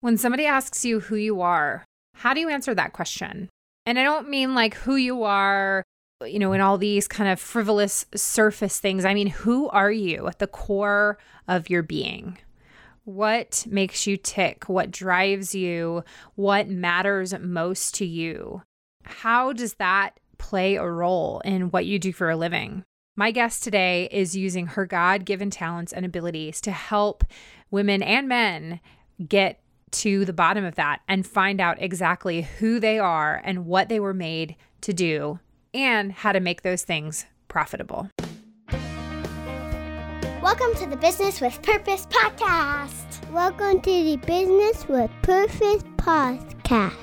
When somebody asks you who you are, how do you answer that question? And I don't mean like who you are, you know, in all these kind of frivolous surface things. I mean, who are you at the core of your being? What makes you tick? What drives you? What matters most to you? How does that play a role in what you do for a living? My guest today is using her God given talents and abilities to help women and men get to the bottom of that and find out exactly who they are and what they were made to do and how to make those things profitable. Welcome to the Business with Purpose podcast. Welcome to the Business with Purpose podcast.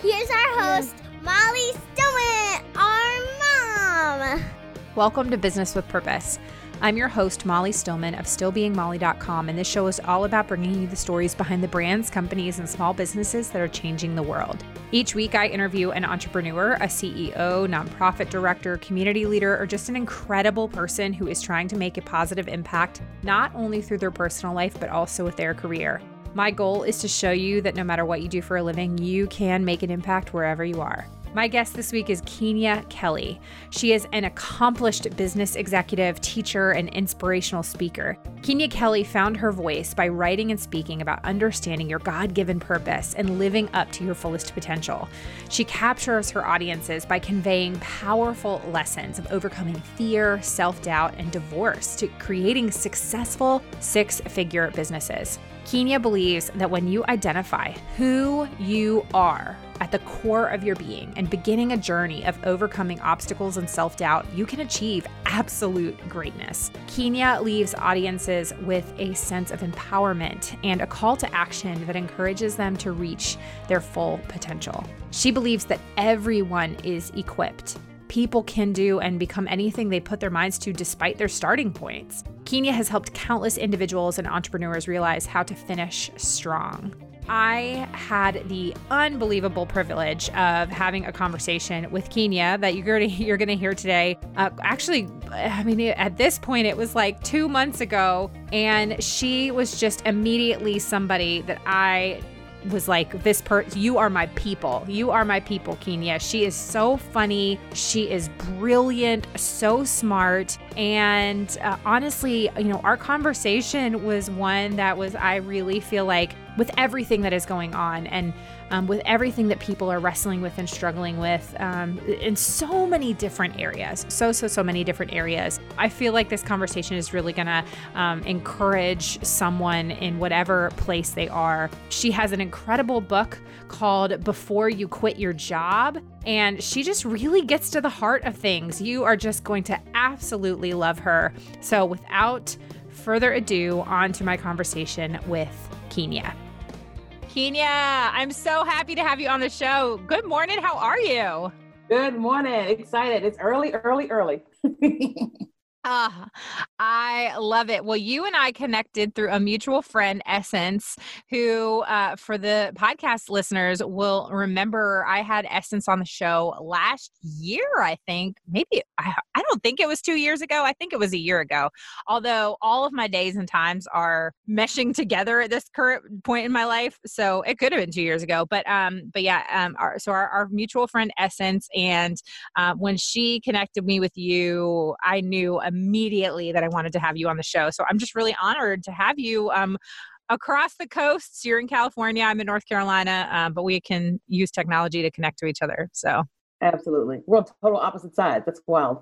Here's our host, Molly Stillman, our mom. Welcome to Business with Purpose. I'm your host, Molly Stillman of StillBeingMolly.com, and this show is all about bringing you the stories behind the brands, companies, and small businesses that are changing the world. Each week, I interview an entrepreneur, a CEO, nonprofit director, community leader, or just an incredible person who is trying to make a positive impact, not only through their personal life, but also with their career. My goal is to show you that no matter what you do for a living, you can make an impact wherever you are. My guest this week is Kenya Kelly. She is an accomplished business executive, teacher, and inspirational speaker. Kenya Kelly found her voice by writing and speaking about understanding your God given purpose and living up to your fullest potential. She captures her audiences by conveying powerful lessons of overcoming fear, self doubt, and divorce to creating successful six figure businesses. Kenya believes that when you identify who you are at the core of your being and beginning a journey of overcoming obstacles and self doubt, you can achieve absolute greatness. Kenya leaves audiences with a sense of empowerment and a call to action that encourages them to reach their full potential. She believes that everyone is equipped people can do and become anything they put their minds to despite their starting points. Kenya has helped countless individuals and entrepreneurs realize how to finish strong. I had the unbelievable privilege of having a conversation with Kenya that you're gonna you're gonna hear today. Uh, actually, I mean, at this point, it was like two months ago, and she was just immediately somebody that I was like, This per you are my people. You are my people, Kenya. She is so funny. She is brilliant, so smart. And uh, honestly, you know, our conversation was one that was, I really feel like, with everything that is going on and um, with everything that people are wrestling with and struggling with um, in so many different areas. So, so, so many different areas. I feel like this conversation is really going to um, encourage someone in whatever place they are. She has an incredible book called Before You Quit Your Job. And she just really gets to the heart of things. You are just going to absolutely love her. So, without further ado, on to my conversation with Kenya. Kenya, I'm so happy to have you on the show. Good morning. How are you? Good morning. Excited. It's early, early, early. Ah, I love it. Well, you and I connected through a mutual friend, Essence, who, uh, for the podcast listeners, will remember I had Essence on the show last year, I think. Maybe, I, I don't think it was two years ago. I think it was a year ago. Although all of my days and times are meshing together at this current point in my life. So it could have been two years ago. But, um, but yeah, um, our, so our, our mutual friend, Essence, and uh, when she connected me with you, I knew immediately that I wanted to have you on the show. So I'm just really honored to have you um, across the coasts. You're in California, I'm in North Carolina, um, but we can use technology to connect to each other. So absolutely, we're on total opposite sides. That's wild.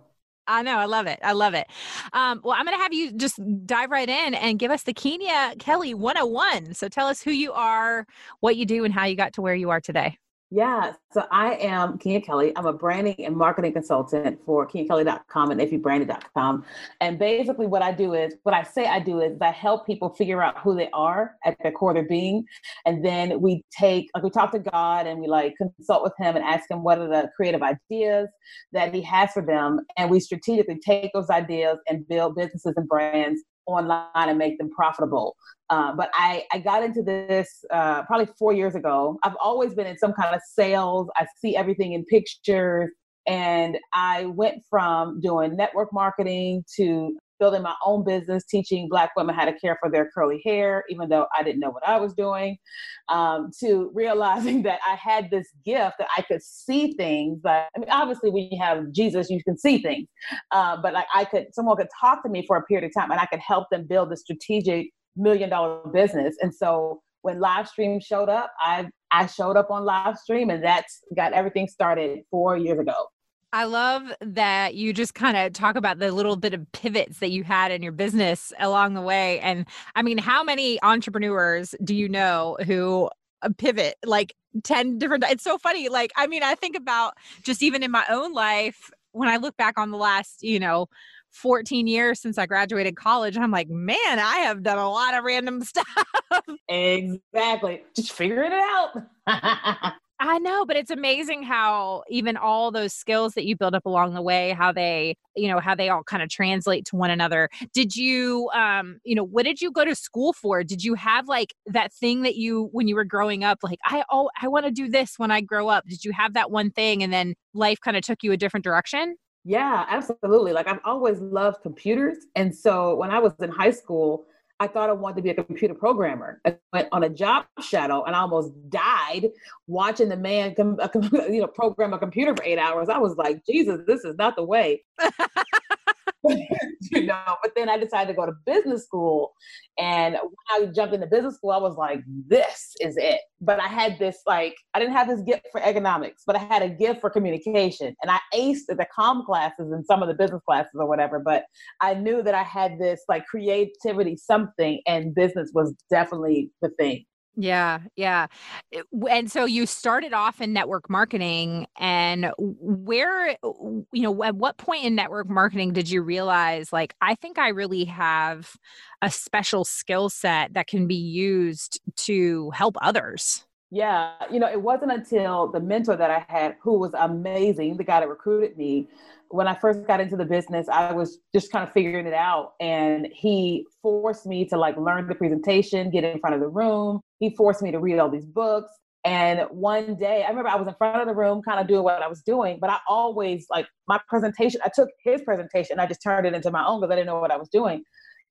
I know. I love it. I love it. Um, well, I'm going to have you just dive right in and give us the Kenya Kelly 101. So tell us who you are, what you do, and how you got to where you are today. Yeah, so I am Kenya Kelly. I'm a branding and marketing consultant for KenyaKelly.com and ifybranded.com. And basically, what I do is, what I say I do is, I help people figure out who they are at their core of their being. And then we take, like, we talk to God and we like consult with Him and ask Him what are the creative ideas that He has for them. And we strategically take those ideas and build businesses and brands online and make them profitable. Uh, but I, I got into this uh, probably four years ago. I've always been in some kind of sales. I see everything in pictures. And I went from doing network marketing to building my own business, teaching Black women how to care for their curly hair, even though I didn't know what I was doing, um, to realizing that I had this gift that I could see things. But I mean, obviously, when you have Jesus, you can see things. Uh, but like I could, someone could talk to me for a period of time, and I could help them build a strategic million dollar business. And so when live stream showed up, I I showed up on live stream, and that's got everything started four years ago. I love that you just kind of talk about the little bit of pivots that you had in your business along the way. And I mean, how many entrepreneurs do you know who uh, pivot like 10 different it's so funny like i mean i think about just even in my own life when i look back on the last you know 14 years since I graduated college. I'm like, man, I have done a lot of random stuff. Exactly. Just figuring it out. I know, but it's amazing how even all those skills that you build up along the way, how they, you know, how they all kind of translate to one another. Did you, um, you know, what did you go to school for? Did you have like that thing that you, when you were growing up, like, I, oh, I want to do this when I grow up? Did you have that one thing and then life kind of took you a different direction? Yeah, absolutely. Like I've always loved computers. And so when I was in high school, I thought I wanted to be a computer programmer. I went on a job shadow and I almost died watching the man, com- you know, program a computer for eight hours. I was like, Jesus, this is not the way. you know, but then I decided to go to business school. And when I jumped into business school, I was like, this is it. But I had this, like, I didn't have this gift for economics, but I had a gift for communication. And I aced the com classes and some of the business classes or whatever. But I knew that I had this, like, creativity something, and business was definitely the thing. Yeah, yeah. And so you started off in network marketing and where you know at what point in network marketing did you realize like I think I really have a special skill set that can be used to help others? Yeah, you know, it wasn't until the mentor that I had who was amazing, the guy that recruited me, when I first got into the business, I was just kind of figuring it out. And he forced me to like learn the presentation, get in front of the room. He forced me to read all these books. And one day, I remember I was in front of the room, kind of doing what I was doing, but I always like my presentation. I took his presentation, and I just turned it into my own because I didn't know what I was doing.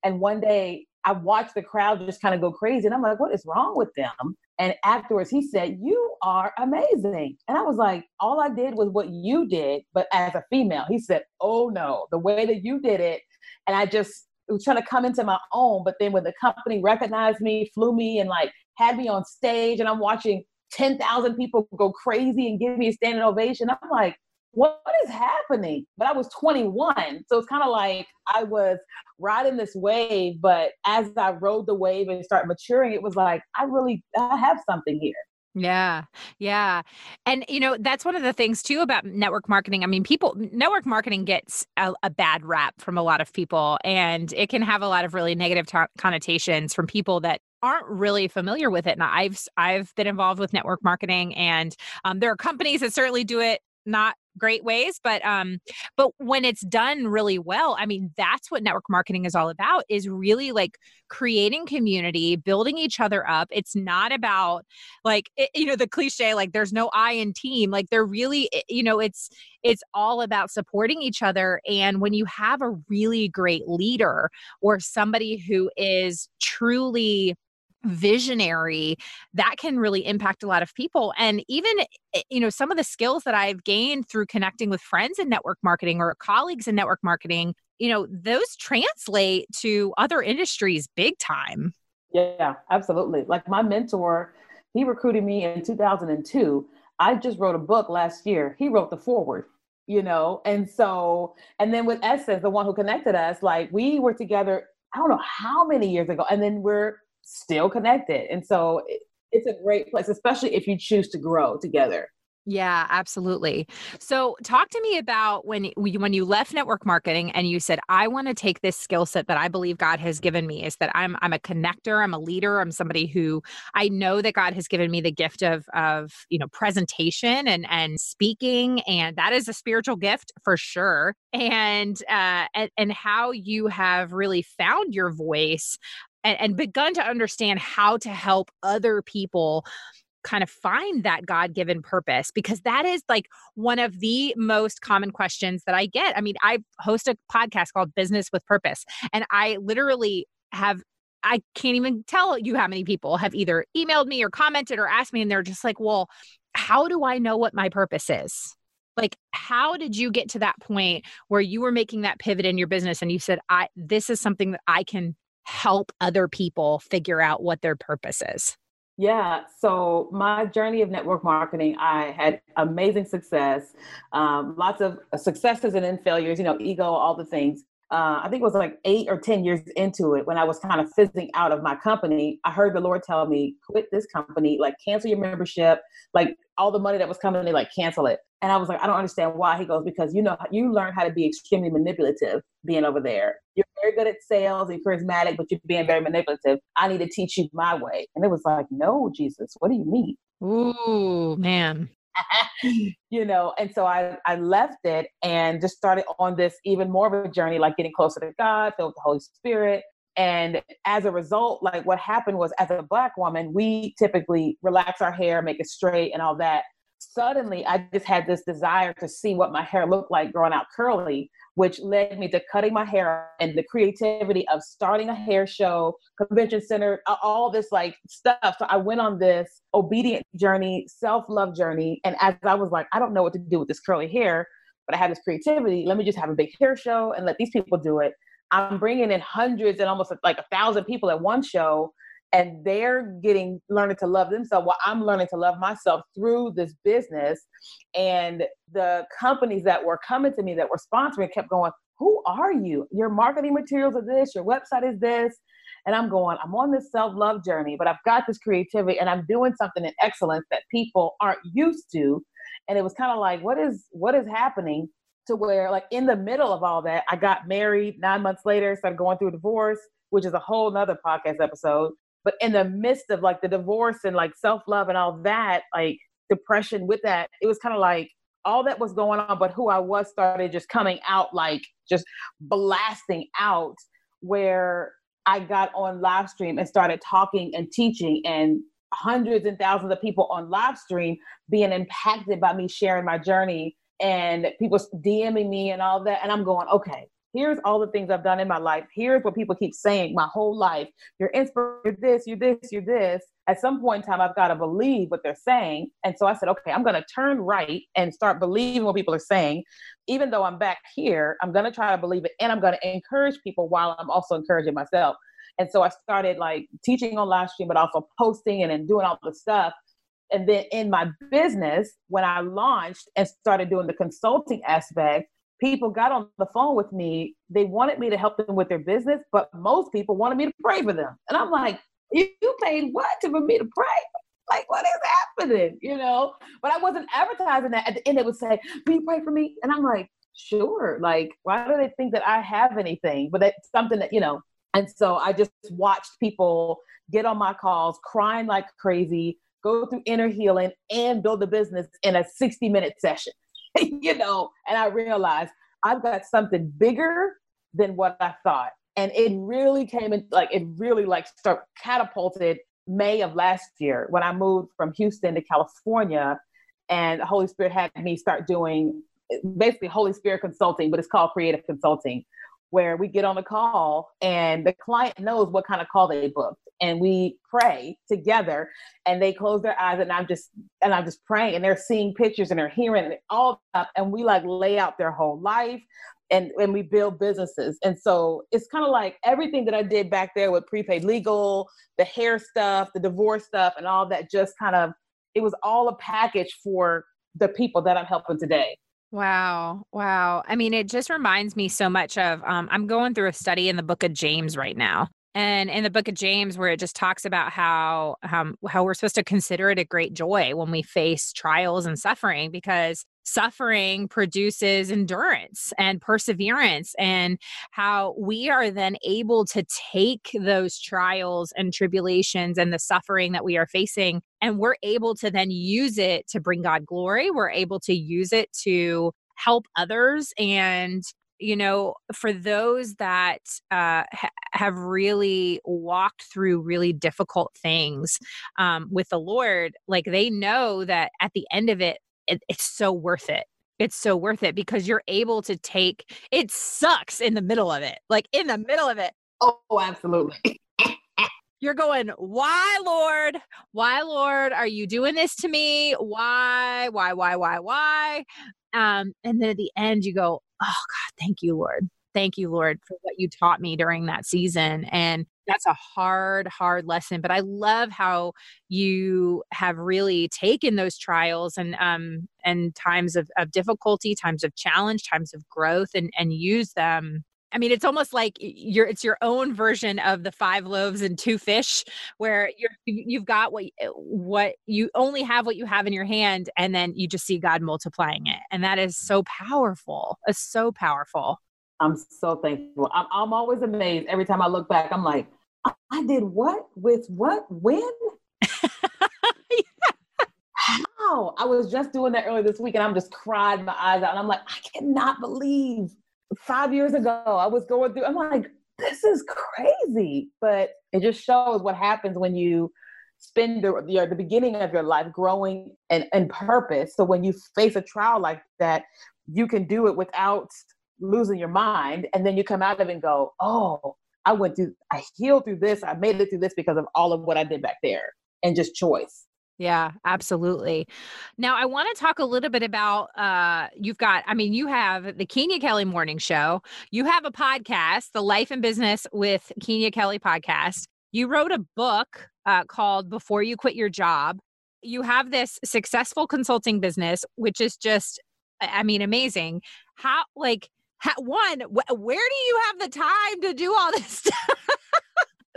And one day, I watched the crowd just kind of go crazy, and I'm like, "What is wrong with them?" And afterwards, he said, You are amazing. And I was like, All I did was what you did, but as a female. He said, Oh no, the way that you did it. And I just was trying to come into my own. But then when the company recognized me, flew me, and like had me on stage, and I'm watching 10,000 people go crazy and give me a standing ovation, I'm like, what is happening? But I was 21. So it's kind of like I was riding this wave, but as I rode the wave and start maturing, it was like, I really I have something here. Yeah. Yeah. And, you know, that's one of the things too about network marketing. I mean, people, network marketing gets a, a bad rap from a lot of people, and it can have a lot of really negative t- connotations from people that aren't really familiar with it and i've i've been involved with network marketing and um, there are companies that certainly do it not great ways but um but when it's done really well i mean that's what network marketing is all about is really like creating community building each other up. It's not about like it, you know the cliche like there's no i in team like they're really you know it's it's all about supporting each other and when you have a really great leader or somebody who is truly visionary that can really impact a lot of people. And even eh, you know some of the skills that i've gained through connecting with friends in network marketing or colleagues in network marketing you know those translate to other industries big time. Yeah absolutely. Like my mentor he recruited me in 2002 i just wrote a book last year. He wrote the foreword you know? And so and then with essence the one who connected us like we were together i don't know how many years ago and then we're still connected. And so it, it's a great place, especially if you choose to grow together. Yeah, absolutely. So, talk to me about when when you left network marketing and you said, "I want to take this skill set that I believe God has given me is that I'm I'm a connector, I'm a leader, I'm somebody who I know that God has given me the gift of of you know presentation and and speaking, and that is a spiritual gift for sure. And uh, and, and how you have really found your voice and, and begun to understand how to help other people kind of find that God given purpose? Because that is like one of the most common questions that I get. I mean, I host a podcast called Business with Purpose, and I literally have I can't even tell you how many people have either emailed me or commented or asked me, and they're just like, well, how do I know what my purpose is? Like, how did you get to that point where you were making that pivot in your business and you said, I this is something that I can help other people figure out what their purpose is? Yeah, so my journey of network marketing, I had amazing success, um, lots of successes and then failures, you know, ego, all the things uh, I think it was like eight or 10 years into it when I was kind of fizzing out of my company. I heard the Lord tell me, quit this company, like cancel your membership, like all the money that was coming in, like cancel it. And I was like, I don't understand why. He goes, because you know, you learn how to be extremely manipulative being over there. You're very good at sales, you're charismatic, but you're being very manipulative. I need to teach you my way. And it was like, no, Jesus, what do you mean? Ooh, man. you know, and so I, I left it and just started on this even more of a journey, like getting closer to God, filled with the Holy Spirit. And as a result, like what happened was as a black woman, we typically relax our hair, make it straight and all that suddenly I just had this desire to see what my hair looked like growing out curly, which led me to cutting my hair and the creativity of starting a hair show, convention center, all this like stuff. So I went on this obedient journey, self love journey. And as I was like, I don't know what to do with this curly hair, but I have this creativity. Let me just have a big hair show and let these people do it. I'm bringing in hundreds and almost like a thousand people at one show and they're getting learning to love themselves. While i'm learning to love myself through this business and the companies that were coming to me that were sponsoring kept going who are you? Your marketing materials are this your website is this. And i'm going i'm on this self-love journey but i've got this creativity and i'm doing something in excellence that people aren't used to. And it was kind of like what is what is happening to where like in the middle of all that i got married nine months later started going through a divorce which is a whole nother podcast episode but in the midst of like the divorce and like self-love and all that like depression with that it was kind of like all that was going on but who i was started just coming out like just blasting out where i got on live stream and started talking and teaching and hundreds and thousands of people on live stream being impacted by me sharing my journey and people DMing me and all that. And I'm going, okay, here's all the things I've done in my life. Here's what people keep saying my whole life. You're inspired, you're this, you're this, you're this. At some point in time, I've got to believe what they're saying. And so I said, okay, I'm going to turn right and start believing what people are saying. Even though I'm back here, I'm going to try to believe it and I'm going to encourage people while I'm also encouraging myself. And so I started like teaching on live stream, but also posting and then doing all the stuff. And then in my business, when I launched and started doing the consulting aspect, people got on the phone with me. They wanted me to help them with their business, but most people wanted me to pray for them. And I'm like, you paid what to for me to pray? Like, what is happening? You know? But I wasn't advertising that. At the end, they would say, Will you pray for me? And I'm like, sure. Like, why do they think that I have anything? But that's something that, you know. And so I just watched people get on my calls, crying like crazy, go through inner healing, and build a business in a 60 minute session. you know, and I realized I've got something bigger than what I thought. And it really came in like it really like start catapulted May of last year when I moved from Houston to California and the Holy Spirit had me start doing basically Holy Spirit consulting, but it's called creative consulting, where we get on a call and the client knows what kind of call they booked. And we pray together and they close their eyes and I'm just and I'm just praying and they're seeing pictures and they're hearing it all up and we like lay out their whole life and and we build businesses. And so it's kind of like everything that I did back there with prepaid legal the hair stuff the divorce stuff and all that just kind of it was all a package for the people that I'm helping today Wow. Wow. I mean, it just reminds me so much of um, I'm going through a study in the book of James right now. And in the book of James, where it just talks about how um, how we're supposed to consider it a great joy when we face trials and suffering, because suffering produces endurance and perseverance, and how we are then able to take those trials and tribulations and the suffering that we are facing, and we're able to then use it to bring God glory. We're able to use it to help others and you know, for those that uh, ha- have really walked through really difficult things um, with the Lord, like they know that at the end of it, it it's so worth it. It's so worth it because you're able to take it sucks in the middle of it like in the middle of it. Oh absolutely. You're going why lord? Why lord are you doing this to me? Why why why why why? Um and then at the end you go oh god thank you lord. Thank you lord for what you taught me during that season and that's a hard hard lesson but i love how you have really taken those trials and um and times of, of difficulty times of challenge times of growth and and use them I mean, it's almost like you're it's your own version of the five loaves and two fish, where you're you've got what eh, what you only have what you have in your hand, and then you just see God multiplying it, and that is so powerful. It's so powerful. I'm so thankful. I'm, I'm always amazed every time I look back. I'm like, I did what with what when? How? I was just doing that earlier this week and I'm just crying my eyes out. And I'm like, I cannot believe five years ago I was going through, I'm like, this is crazy. But it just shows what happens when you spend the, the, beginning of your life growing and, and purpose. So when you face a trial like that, you can do it without losing your mind. And then you come out of it and go, oh, I went through, I healed through this, I made it through this because of all of what I did back there and just choice. Yeah, absolutely. Now I want to talk a little bit about uh you've got I mean you have the Kenya Kelly morning show. You have a podcast, the Life and Business with Kenya Kelly podcast. You wrote a book uh, called Before You Quit Your Job. You have this successful consulting business which is just I mean amazing. How like how, one wh- where do you have the time to do all this stuff?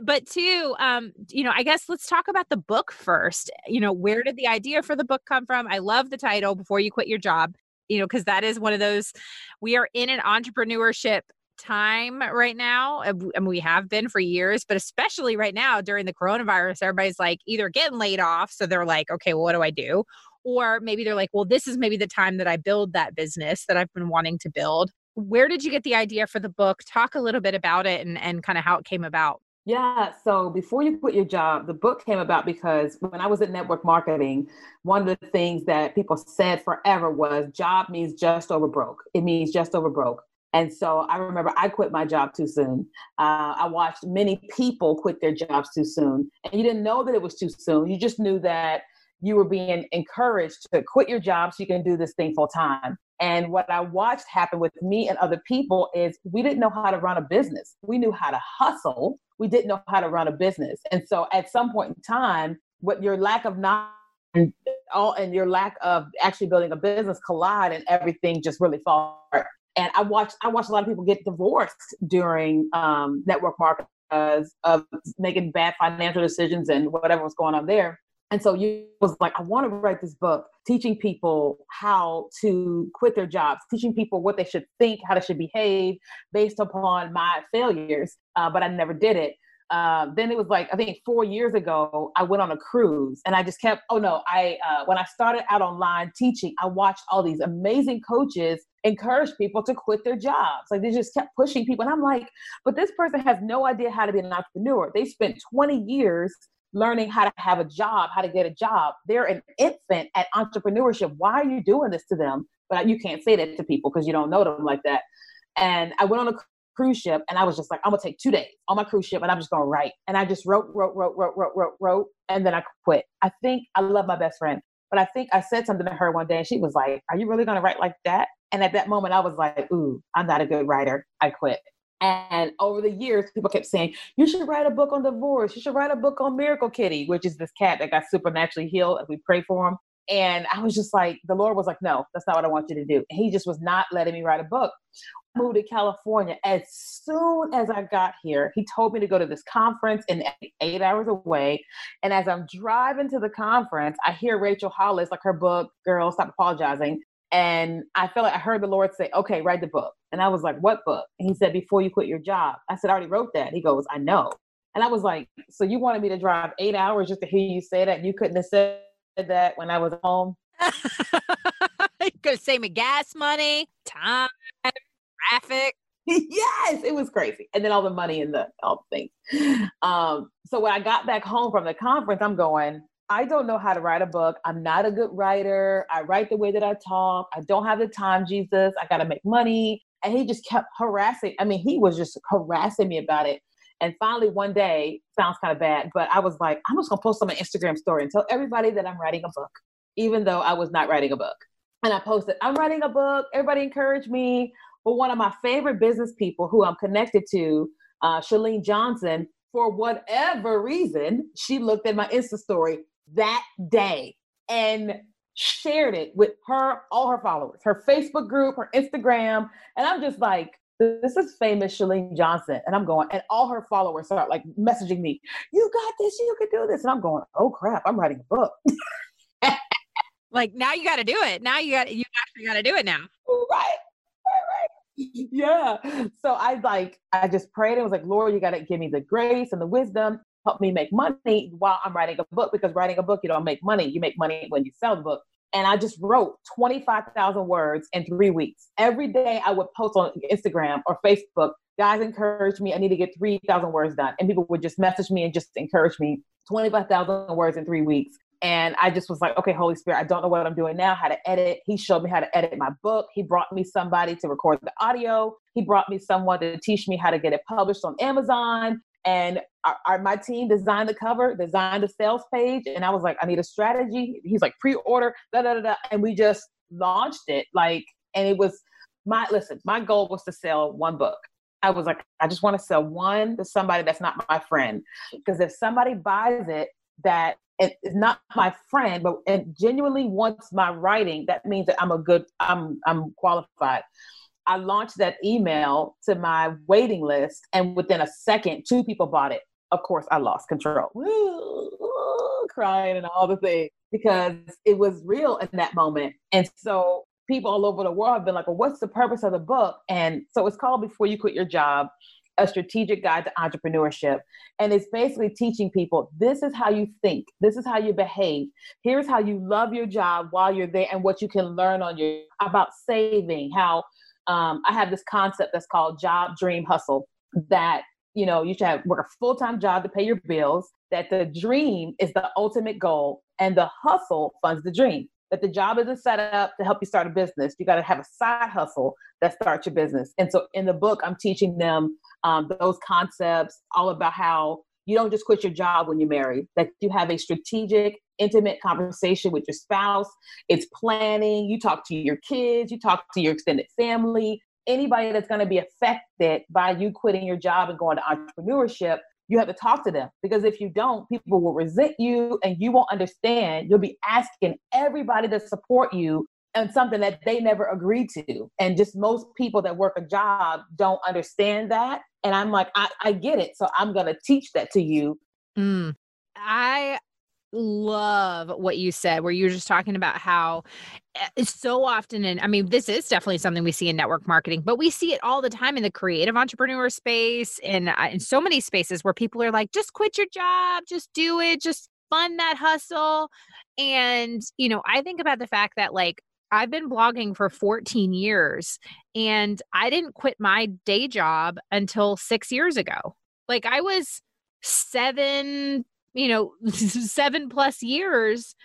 But two, um, you know, I guess let's talk about the book first. You know, where did the idea for the book come from? I love the title, Before You Quit Your Job, you know, because that is one of those, we are in an entrepreneurship time right now and we have been for years but especially right now during the coronavirus everybody's like either getting laid off so they're like okay well what do i do or maybe they're like well this is maybe the time that i build that business that i've been wanting to build where did you get the idea for the book talk a little bit about it and, and kind of how it came about yeah. So before you quit your job, the book came about because when I was in network marketing, one of the things that people said forever was job means just over broke. It means just over broke. And so I remember I quit my job too soon. Uh, I watched many people quit their jobs too soon. And you didn't know that it was too soon. You just knew that you were being encouraged to quit your job so you can do this thing full time. And what I watched happen with me and other people is we didn't know how to run a business. We knew how to hustle, we didn't know how to run a business. And so at some point in time, what your lack of knowledge and all and your lack of actually building a business collide and everything just really falls apart. And I watched I watched a lot of people get divorced during um, network marketing of making bad financial decisions and whatever was going on there. And so you was like, I want to write this book teaching people how to quit their jobs, teaching people what they should think, how they should behave based upon my failures. Uh, but I never did it. Uh, then it was like I think four years ago, I went on a cruise, and I just kept. Oh no, I uh, when I started out online teaching, I watched all these amazing coaches encourage people to quit their jobs. Like they just kept pushing people, and I'm like, but this person has no idea how to be an entrepreneur. They spent 20 years learning how to have a job, how to get a job. They're an infant at entrepreneurship. Why are you doing this to them? But you can't say that to people because you don't know them like that. And I went on a cruise ship and I was just like, I'm gonna take two days on my cruise ship and I'm just gonna write. And I just wrote, wrote, wrote, wrote, wrote, wrote, wrote, and then I quit. I think I love my best friend, but I think I said something to her one day and she was like, Are you really gonna write like that? And at that moment I was like, Ooh, I'm not a good writer. I quit. And over the years, people kept saying, You should write a book on divorce. You should write a book on Miracle Kitty, which is this cat that got supernaturally healed. And we pray for him. And I was just like, the Lord was like, No, that's not what I want you to do. And he just was not letting me write a book. I moved to California. As soon as I got here, he told me to go to this conference in eight hours away. And as I'm driving to the conference, I hear Rachel Hollis, like her book, Girl, Stop Apologizing. And I felt like I heard the Lord say, okay, write the book. And I was like, what book? And he said, before you quit your job. I said, I already wrote that. He goes, I know. And I was like, so you wanted me to drive eight hours just to hear you say that? You couldn't have said that when I was home? You could save me gas money, time, traffic. yes, it was crazy. And then all the money and the all the things. Um, so when I got back home from the conference, I'm going, I don't know how to write a book. I'm not a good writer. I write the way that I talk. I don't have the time, Jesus. I got to make money. And he just kept harassing. I mean, he was just harassing me about it. And finally, one day, sounds kind of bad, but I was like, I'm just gonna post on my Instagram story and tell everybody that I'm writing a book, even though I was not writing a book. And I posted, I'm writing a book. Everybody encouraged me. But one of my favorite business people who I'm connected to, uh, Chalene Johnson, for whatever reason, she looked at my Insta story that day and shared it with her, all her followers, her Facebook group, her Instagram. And I'm just like, this is famous Chalene Johnson. And I'm going, and all her followers start like messaging me, you got this, you can do this. And I'm going, oh crap, I'm writing a book. like now you got to do it. Now you got, you actually got to do it now. Right. yeah. So I like, I just prayed and was like, Lord, you got to give me the grace and the wisdom, help me make money while I'm writing a book because writing a book, you don't make money. You make money when you sell the book. And I just wrote 25,000 words in three weeks. Every day I would post on Instagram or Facebook. Guys encouraged me, I need to get 3,000 words done. And people would just message me and just encourage me 25,000 words in three weeks. And I just was like, okay, Holy Spirit, I don't know what I'm doing now, how to edit. He showed me how to edit my book. He brought me somebody to record the audio. He brought me someone to teach me how to get it published on Amazon. And our, our, my team designed the cover, designed the sales page. And I was like, I need a strategy. He's like, pre order, da da da da. And we just launched it. Like, and it was my, listen, my goal was to sell one book. I was like, I just want to sell one to somebody that's not my friend. Because if somebody buys it, that is not my friend, but and genuinely wants my writing, that means that I'm a good, I'm I'm qualified. I launched that email to my waiting list, and within a second, two people bought it. Of course, I lost control, crying and all the things because it was real in that moment. And so people all over the world have been like, well, what's the purpose of the book? And so it's called Before You Quit Your Job a strategic guide to entrepreneurship. And it's basically teaching people this is how you think, this is how you behave. Here's how you love your job while you're there and what you can learn on your about saving, how um, I have this concept that's called job dream hustle that you know you should have work a full-time job to pay your bills that the dream is the ultimate goal and the hustle funds the dream that the job isn't set up to help you start a business. You got to have a side hustle that starts your business. And so in the book, I'm teaching them um, those concepts, all about how you don't just quit your job when you're married, that you have a strategic, intimate conversation with your spouse. It's planning. You talk to your kids, you talk to your extended family, anybody that's going to be affected by you quitting your job and going to entrepreneurship you have to talk to them because if you don't, people will resent you and you won't understand. You'll be asking everybody to support you and something that they never agreed to. And just most people that work a job don't understand that. And I'm like, I, I get it. So I'm going to teach that to you. Mm. I love what you said where you were just talking about how eh, so often and i mean this is definitely something we see in network marketing but we see it all the time in the creative entrepreneur space and uh, in so many spaces where people are like just quit your job just do it just fund that hustle and you know i think about the fact that like I've been blogging for 14 years and I didn't quit my day job until 6 years ago. Like I was 7 you know, seven plus years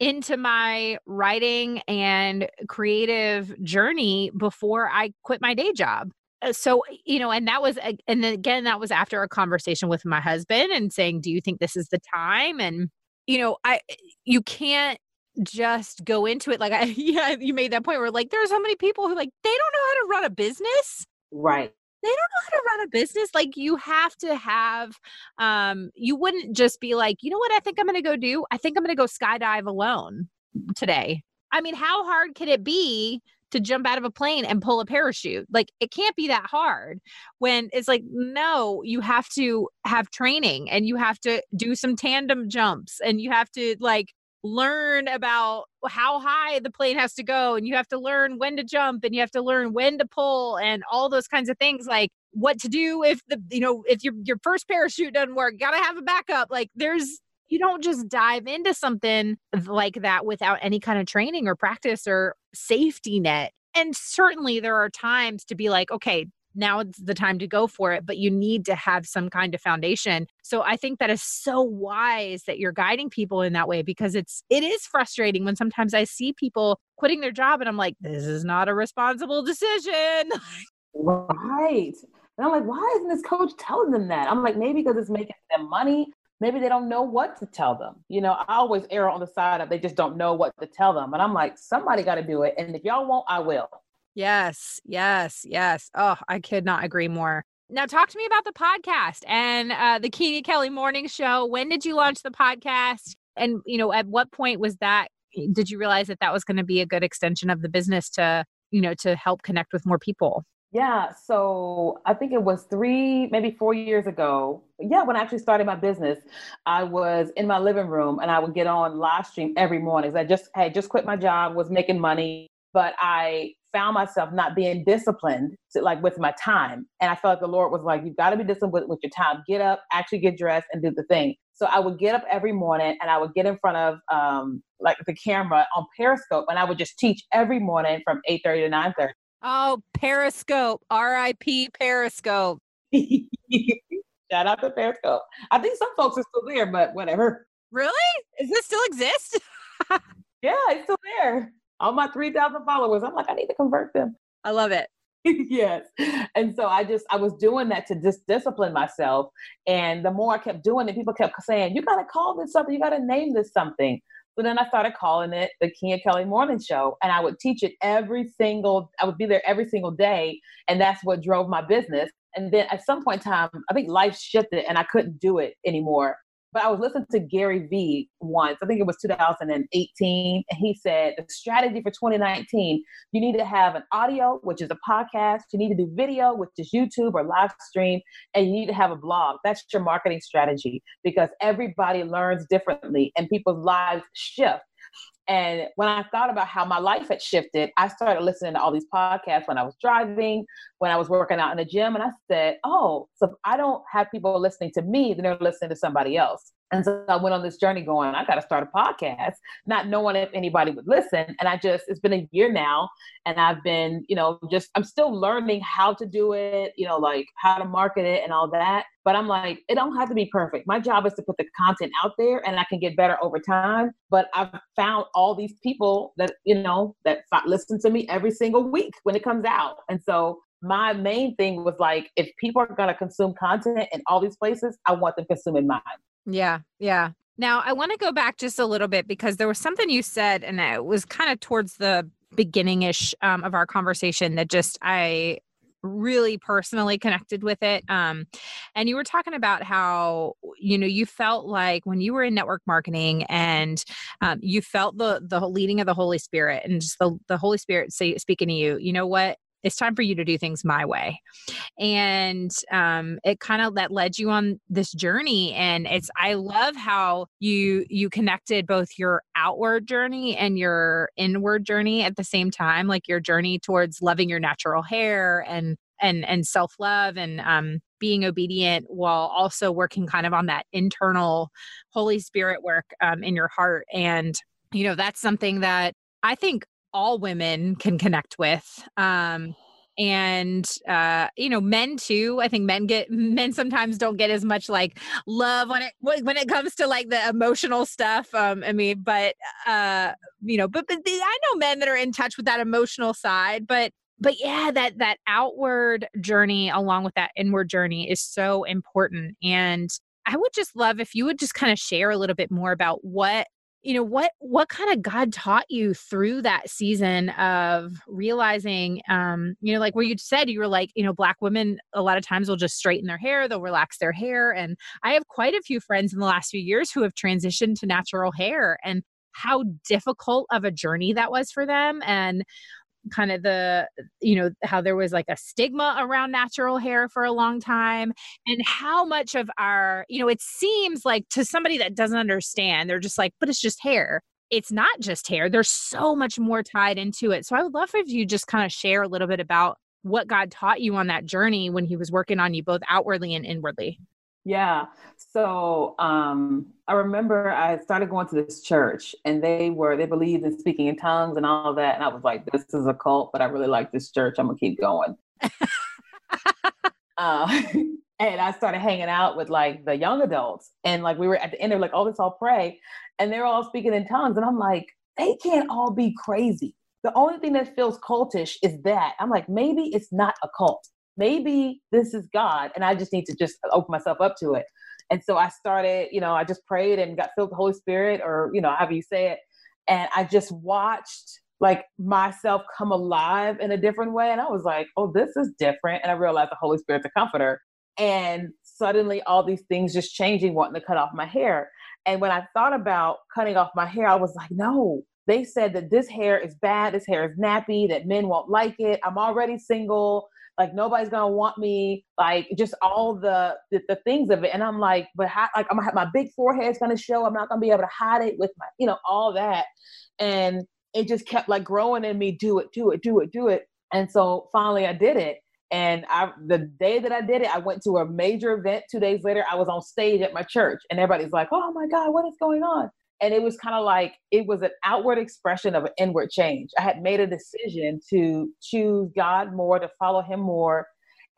into my writing and creative journey before I quit my day job. Uh, so, you know, and that was, and again, that was after a conversation with my husband and saying, Do you think this is the time? And, you know, I, you can't just go into it like I, yeah, you made that point where like there are so many people who like, they don't know how to run a business. Right they don't know how to run a business like you have to have um you wouldn't just be like you know what i think i'm going to go do? I think i'm going to go skydive alone today. I mean how hard can it be to jump out of a plane and pull a parachute? Like it can't be that hard when it's like no you have to have training and you have to do some tandem jumps and you have to like learn about how high the plane has to go and you have to learn when to jump and you have to learn when to pull and all those kinds of things like what to do if the you know if your your first parachute doesn't work got to have a backup like there's you don't just dive into something like that without any kind of training or practice or safety net and certainly there are times to be like okay now it's the time to go for it, but you need to have some kind of foundation. So I think that is so wise that you're guiding people in that way because it's it is frustrating when sometimes I see people quitting their job and I'm like, this is not a responsible decision. right. And I'm like, why isn't this coach telling them that? I'm like, maybe because it's making them money. Maybe they don't know what to tell them. You know, I always err on the side of they just don't know what to tell them. And I'm like, somebody got to do it. And if y'all won't, I will. Yes, yes, yes. Oh, I could not agree more. Now, talk to me about the podcast and uh, the Kenya Kelly Morning Show. When did you launch the podcast? And, you know, at what point was that? Did you realize that that was going to be a good extension of the business to, you know, to help connect with more people? Yeah, so I think it was three, maybe four years ago. Yeah, when I actually started my business, I was in my living room and I would get on live stream every morning. I just had just quit my job, was making money, but I found myself not being disciplined to, like with my time. And I felt like the Lord was like, you've got to be disciplined with, with your time. Get up, actually get dressed and do the thing. So I would get up every morning and I would get in front of um, like the camera on Periscope and I would just teach every morning from 8.30 to 9.30. Oh, Periscope, R.I.P. Periscope. Shout out to Periscope. I think some folks are still there, but whatever. Really? Does this still exist? yeah, it's still there all my 3,000 followers. I'm like, I need to convert them. I love it. yes. And so I just, I was doing that to just discipline myself. And the more I kept doing it, people kept saying, you got to call this something. You got to name this something. So then I started calling it the Kenya Kelly Morning Show. And I would teach it every single, I would be there every single day. And that's what drove my business. And then at some point in time, I think life shifted and I couldn't do it anymore. But I was listening to Gary Vee once, I think it was 2018, and he said the strategy for 2019, you need to have an audio, which is a podcast, you need to do video, which is YouTube or live stream, and you need to have a blog. That's your marketing strategy because everybody learns differently and people's lives shift. And when I thought about how my life had shifted, I started listening to all these podcasts when I was driving, when I was working out in the gym. And I said, oh, so if I don't have people listening to me, then they're listening to somebody else. And so I went on this journey going, I got to start a podcast, not knowing if anybody would listen. And I just, it's been a year now. And I've been, you know, just, I'm still learning how to do it, you know, like how to market it and all that. But I'm like, it don't have to be perfect. My job is to put the content out there and I can get better over time. But I've found all these people that, you know, that listen to me every single week when it comes out. And so my main thing was like, if people are going to consume content in all these places, I want them consuming mine. Yeah. Yeah. Now, I want to go back just a little bit because there was something you said, and it was kind of towards the beginning ish um, of our conversation that just I really personally connected with it. Um, and you were talking about how you know you felt like when you were in network marketing and um, you felt the the leading of the Holy Spirit and just the the Holy Spirit say, speaking to you. You know what? It's time for you to do things my way. And um, it kind of that led you on this journey and it's i love how you you connected both your outward journey and your inward journey at the same time like your journey towards loving your natural hair and and and self-love and um, being obedient while also working kind of on that internal holy spirit work um, in your heart. And you know that's something that i think all women can connect with. Um, and uh you know men too i think men get men sometimes don't get as much like love when it when it comes to like the emotional stuff um i mean but uh you know but, but the, i know men that are in touch with that emotional side but but yeah that that outward journey along with that inward journey is so important and i would just love if you would just kind of share a little bit more about what you know what what kind of god taught you through that season of realizing um you know like where you said you were like you know black women a lot of times will just straighten their hair they'll relax their hair and i have quite a few friends in the last few years who have transitioned to natural hair and how difficult of a journey that was for them and kind of the you know how there was like a stigma around natural hair for a long time and how much of our you know it seems like to somebody that doesn't understand they're just like but it's just hair. It's not just hair. There's so much more tied into it. So i would love if you just kind of share a little bit about what god taught you on that journey when he was working on you both outwardly and inwardly yeah. So um, I remember I started going to this church and they were, they believed in speaking in tongues and all that. And I was like, this is a cult, but I really like this church. I'm going to keep going. Uh, and I started hanging out with like the young adults. And like we were at the end, they're like, oh, let's all pray. And they're all speaking in tongues. And I'm like, they can't all be crazy. The only thing that feels cultish is that. I'm like, maybe it's not a cult. Maybe this is God. And I just need to just open myself up to it. And so I started, you know, I just prayed and got filled with the Holy Spirit, or, you know, however you say it. And I just watched like myself come alive in a different way. And I was like, oh, this is different. And I realized the Holy Spirit's a comforter. And suddenly all these things just changing, wanting to cut off my hair. And when I thought about cutting off my hair, I was like, no, they said that this hair is bad, this hair is nappy, that men won't like it. I'm already single, like nobody's gonna want me, like just all the the, the things of it. And I'm like, but how, like I'm gonna have my big forehead's gonna show. I'm not gonna be able to hide it with my, you know, all that. And it just kept like growing in me, do it, do it, do it, do it. And so finally I did it. And I, the day that I did it, I went to a major event. Two days later, I was on stage at my church, and everybody's like, "Oh my God, what is going on?" And it was kind of like it was an outward expression of an inward change. I had made a decision to choose God more, to follow Him more,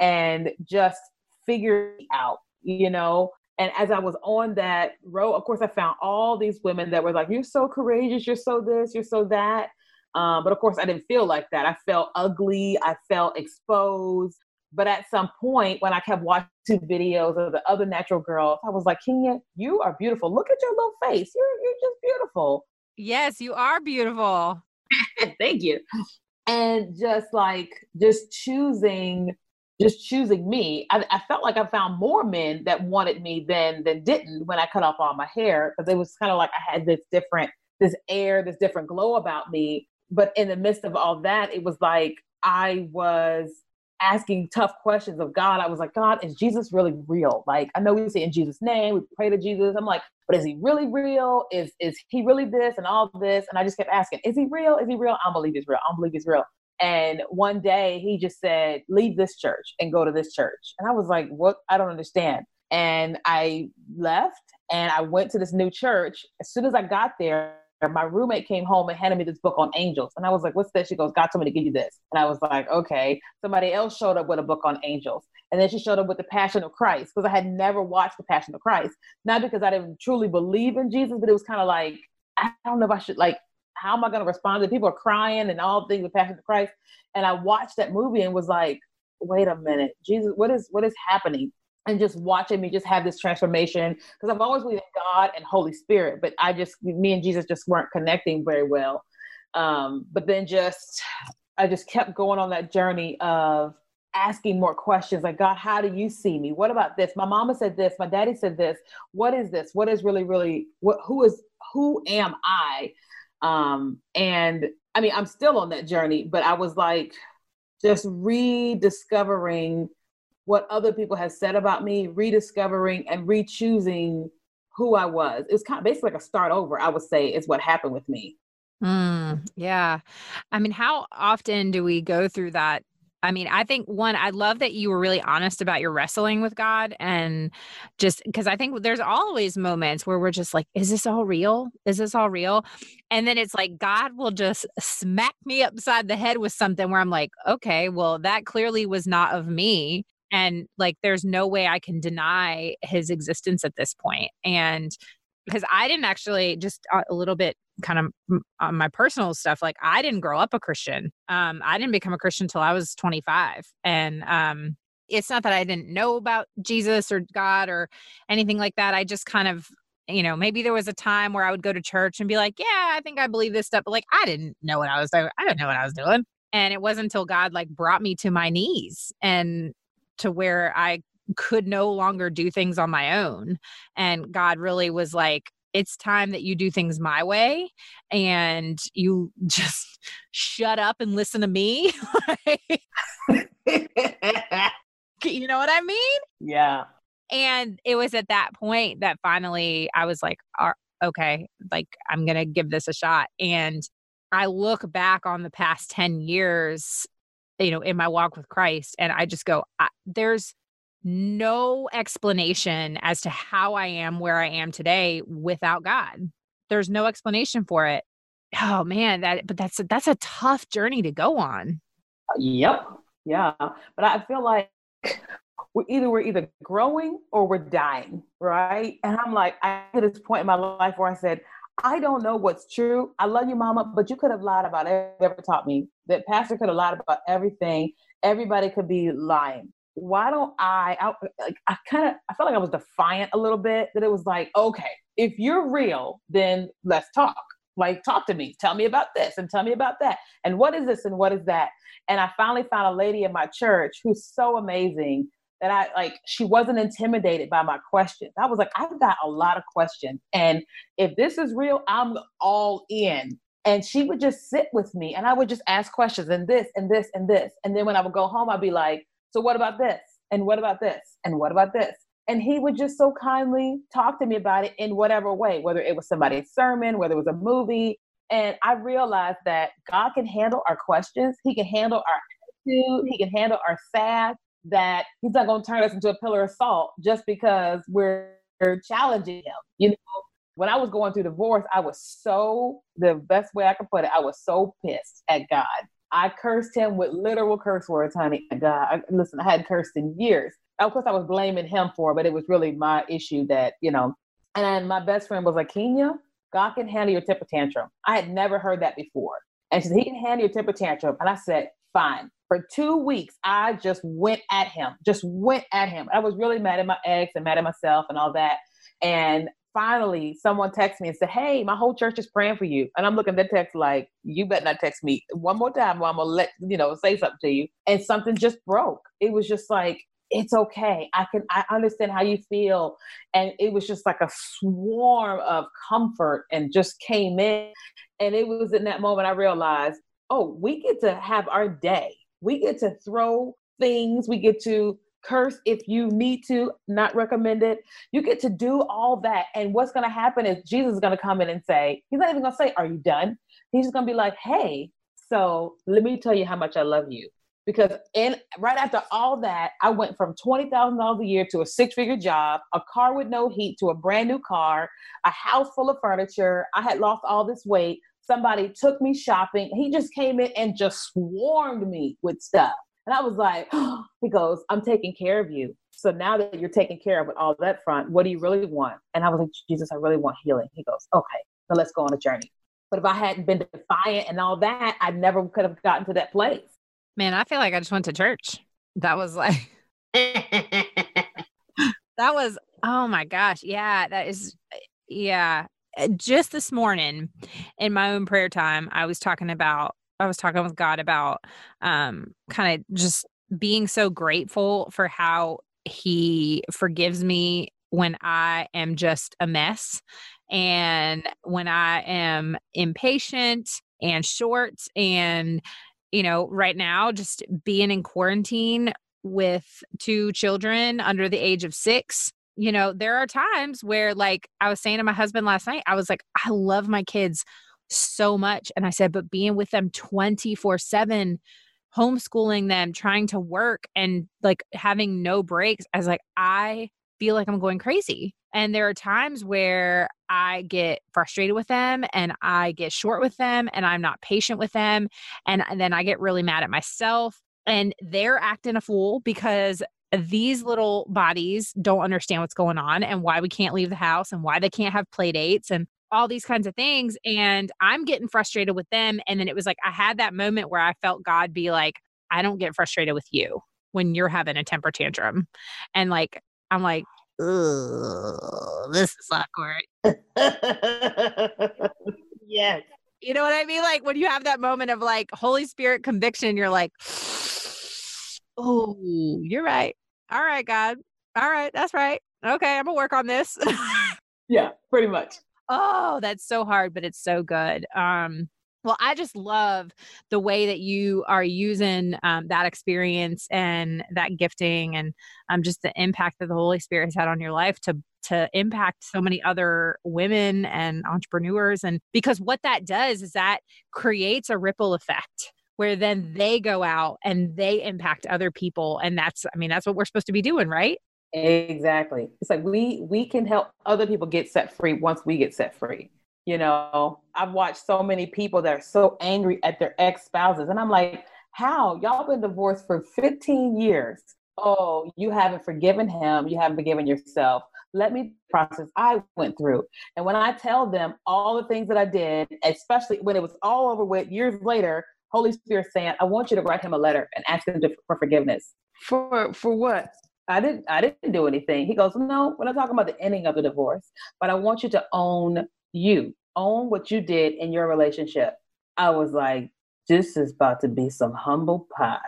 and just figure it out, you know. And as I was on that road, of course, I found all these women that were like, "You're so courageous. You're so this. You're so that." Um, but of course, I didn't feel like that. I felt ugly. I felt exposed. But at some point, when I kept watching videos of the other natural girls, I was like, Kenya, you are beautiful. Look at your little face. You're you're just beautiful. Yes, you are beautiful. Thank you. And just like just choosing, just choosing me. I, I, felt like I found more men that wanted me than than didn't when I cut off all my hair because it was kind of like I had this different, this air, this different glow about me but in the midst of all that, it was like I was asking tough questions of God. I was like, God, is Jesus really real? Like, I know we say in Jesus' name, we pray to Jesus. I'm like, but is he really real? Is is he really this and all this? And I just kept asking, is he real? Is he real? I believe he's real. I believe he's real. And one day he just said, leave this church and go to this church. And I was like, what? I don't understand. And I left and I went to this new church. As soon as I got there, my roommate came home and handed me this book on angels. And I was like, what's this? She goes, God told me to give you this. And I was like, okay. Somebody else showed up with a book on angels. And then she showed up with the Passion of Christ because I had never watched the Passion of Christ. Not because I didn't truly believe in Jesus, but it was kind of like, I don't know if I should, like, how am I going to respond to people are crying and all things with Passion of Christ? And I watched that movie and was like, wait a minute, Jesus, what is what is happening? And just watching me just have this transformation because I've always believed in God and Holy Spirit, but I just me and Jesus just weren't connecting very well. Um, but then just I just kept going on that journey of asking more questions like God, how do you see me? What about this? My mama said this, my daddy said this. What is this? What is really, really what who is who am I? Um, and I mean I'm still on that journey, but I was like just rediscovering what other people have said about me, rediscovering and re-choosing who I was. It's kind of basically like a start over, I would say, is what happened with me. Mm, yeah. I mean, how often do we go through that? I mean, I think one, I love that you were really honest about your wrestling with God and just because I think there's always moments where we're just like, is this all real? Is this all real? And then it's like God will just smack me upside the head with something where I'm like, okay, well, that clearly was not of me and like there's no way i can deny his existence at this point and because i didn't actually just a little bit kind of on my personal stuff like i didn't grow up a christian. Um i didn't become a christian until i was 25 and um it's not that i didn't know about jesus or god or anything like that i just kind of you know maybe there was a time where i would go to church and be like yeah i think i believe this stuff but like i didn't know what i was doing i didn't know what i was doing and it wasn't until god like brought me to my knees and to where I could no longer do things on my own. And God really was like, it's time that you do things my way and you just shut up and listen to me. you know what I mean? Yeah. And it was at that point that finally I was like, okay, like I'm going to give this a shot. And I look back on the past 10 years you know, in my walk with Christ. And I just go, I, there's no explanation as to how I am where I am today without God. There's no explanation for it. Oh man, that but that's a, that's a tough journey to go on. Uh, yep. Yeah. But I feel like we're either we're either growing or we're dying, right? And I'm like, I at this point in my life where I said, I don't know what's true. I love you, mama, but you could have lied about everything ever taught me. That pastor could have lied about everything. Everybody could be lying. Why don't I? I, I kind of I felt like I was defiant a little bit. That it was like, okay, if you're real, then let's talk. Like, talk to me. Tell me about this and tell me about that. And what is this and what is that? And I finally found a lady in my church who's so amazing that I like she wasn't intimidated by my questions. I was like, I've got a lot of questions. And if this is real, I'm all in. And she would just sit with me and I would just ask questions and this and this and this. And then when I would go home, I'd be like, So what about this? And what about this? And what about this? And he would just so kindly talk to me about it in whatever way, whether it was somebody's sermon, whether it was a movie. And I realized that God can handle our questions, He can handle our attitude, He can handle our sad that he's not going to turn us into a pillar of salt just because we're challenging him. You know, when I was going through divorce, I was so, the best way I could put it, I was so pissed at God. I cursed him with literal curse words, honey. God, I, listen, I hadn't cursed in years. Of course, I was blaming him for it, but it was really my issue that, you know, and my best friend was like, Kenya, God can handle your temper tantrum. I had never heard that before. And she said, He can handle your temper tantrum. And I said, Fine for two weeks, I just went at him, just went at him. I was really mad at my ex and mad at myself and all that. And finally, someone texted me and said, Hey, my whole church is praying for you. And I'm looking at the text like, You better not text me one more time or I'm going to let, you know, say something to you. And something just broke. It was just like, it's okay. I can I understand how you feel. And it was just like a swarm of comfort and just came in. And it was in that moment I realized, oh, we get to have our day we get to throw things, we get to curse if you need to, not recommend it. You get to do all that. And what's going to happen is Jesus is going to come in and say, He's not even going to say, Are you done? He's just going to be like, Hey, so let me tell you how much I love you. Because in right after all that, I went from twenty thousand dollars a year to a six-figure job, a car with no heat to a brand new car, a house full of furniture. I had lost all this weight somebody took me shopping. He just came in and just swarmed me with stuff. And I was like, oh, he goes, I'm taking care of you. So now that you're taken care of with all that front, what do you really want? And I was like, Jesus, I really want healing. He goes, okay, so let's go on a journey. But if I hadn't been defiant and all that, I never could have gotten to that place. Man, I feel like I just went to church. That was like, that was, oh my gosh. Yeah, that is, yeah. Uh, just this morning in my own prayer time, I was talking about, I was talking with God about um, kind of just being so grateful for how He forgives me when I am just a mess and when I am impatient and short and you know right now just being in quarantine with two children under the age of 6 you know, there are times where, like, I was saying to my husband last night, I was like, I love my kids so much. And I said, but being with them 24 7, homeschooling them, trying to work and like having no breaks, I was like, I feel like I'm going crazy. And there are times where I get frustrated with them and I get short with them and I'm not patient with them. And, and then I get really mad at myself and they're acting a fool because these little bodies don't understand what's going on and why we can't leave the house and why they can't have play dates and all these kinds of things. And I'm getting frustrated with them. And then it was like, I had that moment where I felt God be like, I don't get frustrated with you when you're having a temper tantrum. And like, I'm like, this is awkward. yes. You know what I mean? Like when you have that moment of like Holy Spirit conviction, you're like, oh, you're right all right, God. All right, that's right. Okay, I'm gonna work on this. yeah, pretty much. Oh, that's so hard, but it's so good. Um, well, I just love the way that you are using um, that experience and that gifting, and um, just the impact that the Holy Spirit has had on your life to to impact so many other women and entrepreneurs. And because what that does is that creates a ripple effect where then they go out and they impact other people and that's i mean that's what we're supposed to be doing right? Exactly. It's like we we can help other people get set free once we get set free. You know i've watched so many people that are so angry at their ex-spouses and i'm like how? Y'all been divorced for 15 years. Oh, you haven't forgiven him, you haven't forgiven yourself. Let me process I went through. And when I tell them all the things that I did, especially when it was all over with years later, Holy Spirit saying, I want you to write him a letter and ask him to, for forgiveness. For for what? I didn't I didn't do anything. He goes, No, we're not talking about the ending of the divorce, but I want you to own you. Own what you did in your relationship. I was like, this is about to be some humble pie.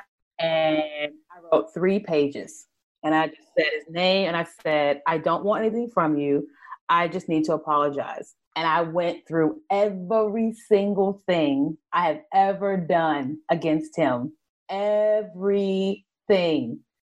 And I wrote three pages. And I just said his name and I said, I don't want anything from you. I just need to apologize. And I went through every single thing I have ever done against him. Everything.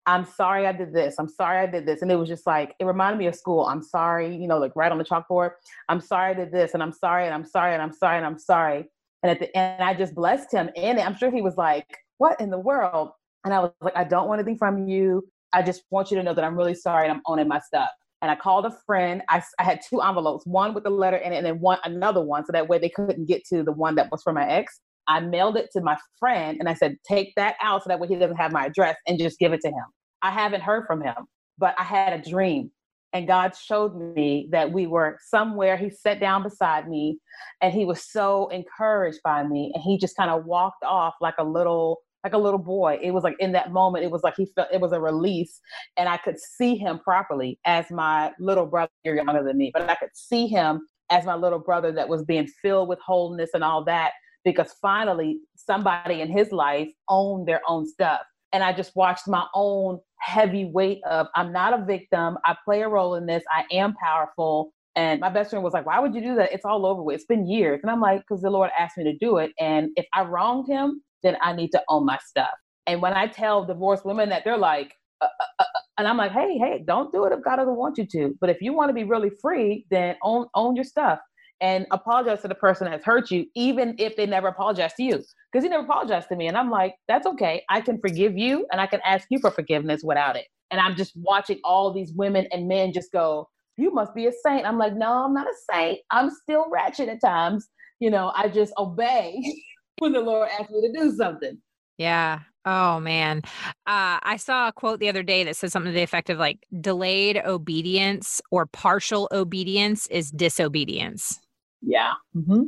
I'm sorry I did this. I'm sorry I did this. And it was just like, it reminded me of school. I'm sorry, you know, like right on the chalkboard. I'm sorry I did this. And I'm sorry. And I'm sorry. And I'm sorry. And I'm sorry. And at the end, I just blessed him it. I'm sure he was like, what in the world? And I was like, I don't want anything from you. I just want you to know that I'm really sorry and I'm owning my stuff. And I called a friend. I, I had two envelopes, one with the letter in it, and then one another one, so that way they couldn't get to the one that was for my ex. I mailed it to my friend and I said, take that out so that way he doesn't have my address and just give it to him. I haven't heard from him, but I had a dream. And God showed me that we were somewhere. He sat down beside me and he was so encouraged by me. And he just kind of walked off like a little, like a little boy. It was like in that moment, it was like he felt it was a release. And I could see him properly as my little brother, you're younger than me, but I could see him as my little brother that was being filled with wholeness and all that because finally somebody in his life owned their own stuff and I just watched my own heavy weight of I'm not a victim. I play a role in this. I am powerful. And my best friend was like, Why would you do that? It's all over with. It's been years. And I'm like, Because the Lord asked me to do it. And if I wronged him, then I need to own my stuff. And when I tell divorced women that, they're like, uh, uh, uh, uh and I'm like, Hey, hey, don't do it if God doesn't want you to. But if you want to be really free, then own own your stuff and apologize to the person that has hurt you, even if they never apologize to you. Because he never apologized to me. And I'm like, that's okay. I can forgive you and I can ask you for forgiveness without it. And I'm just watching all these women and men just go, you must be a saint. I'm like, no, I'm not a saint. I'm still ratchet at times. You know, I just obey when the Lord asks me to do something. Yeah. Oh man. Uh, I saw a quote the other day that says something to the effect of like delayed obedience or partial obedience is disobedience. Yeah. Mm-hmm.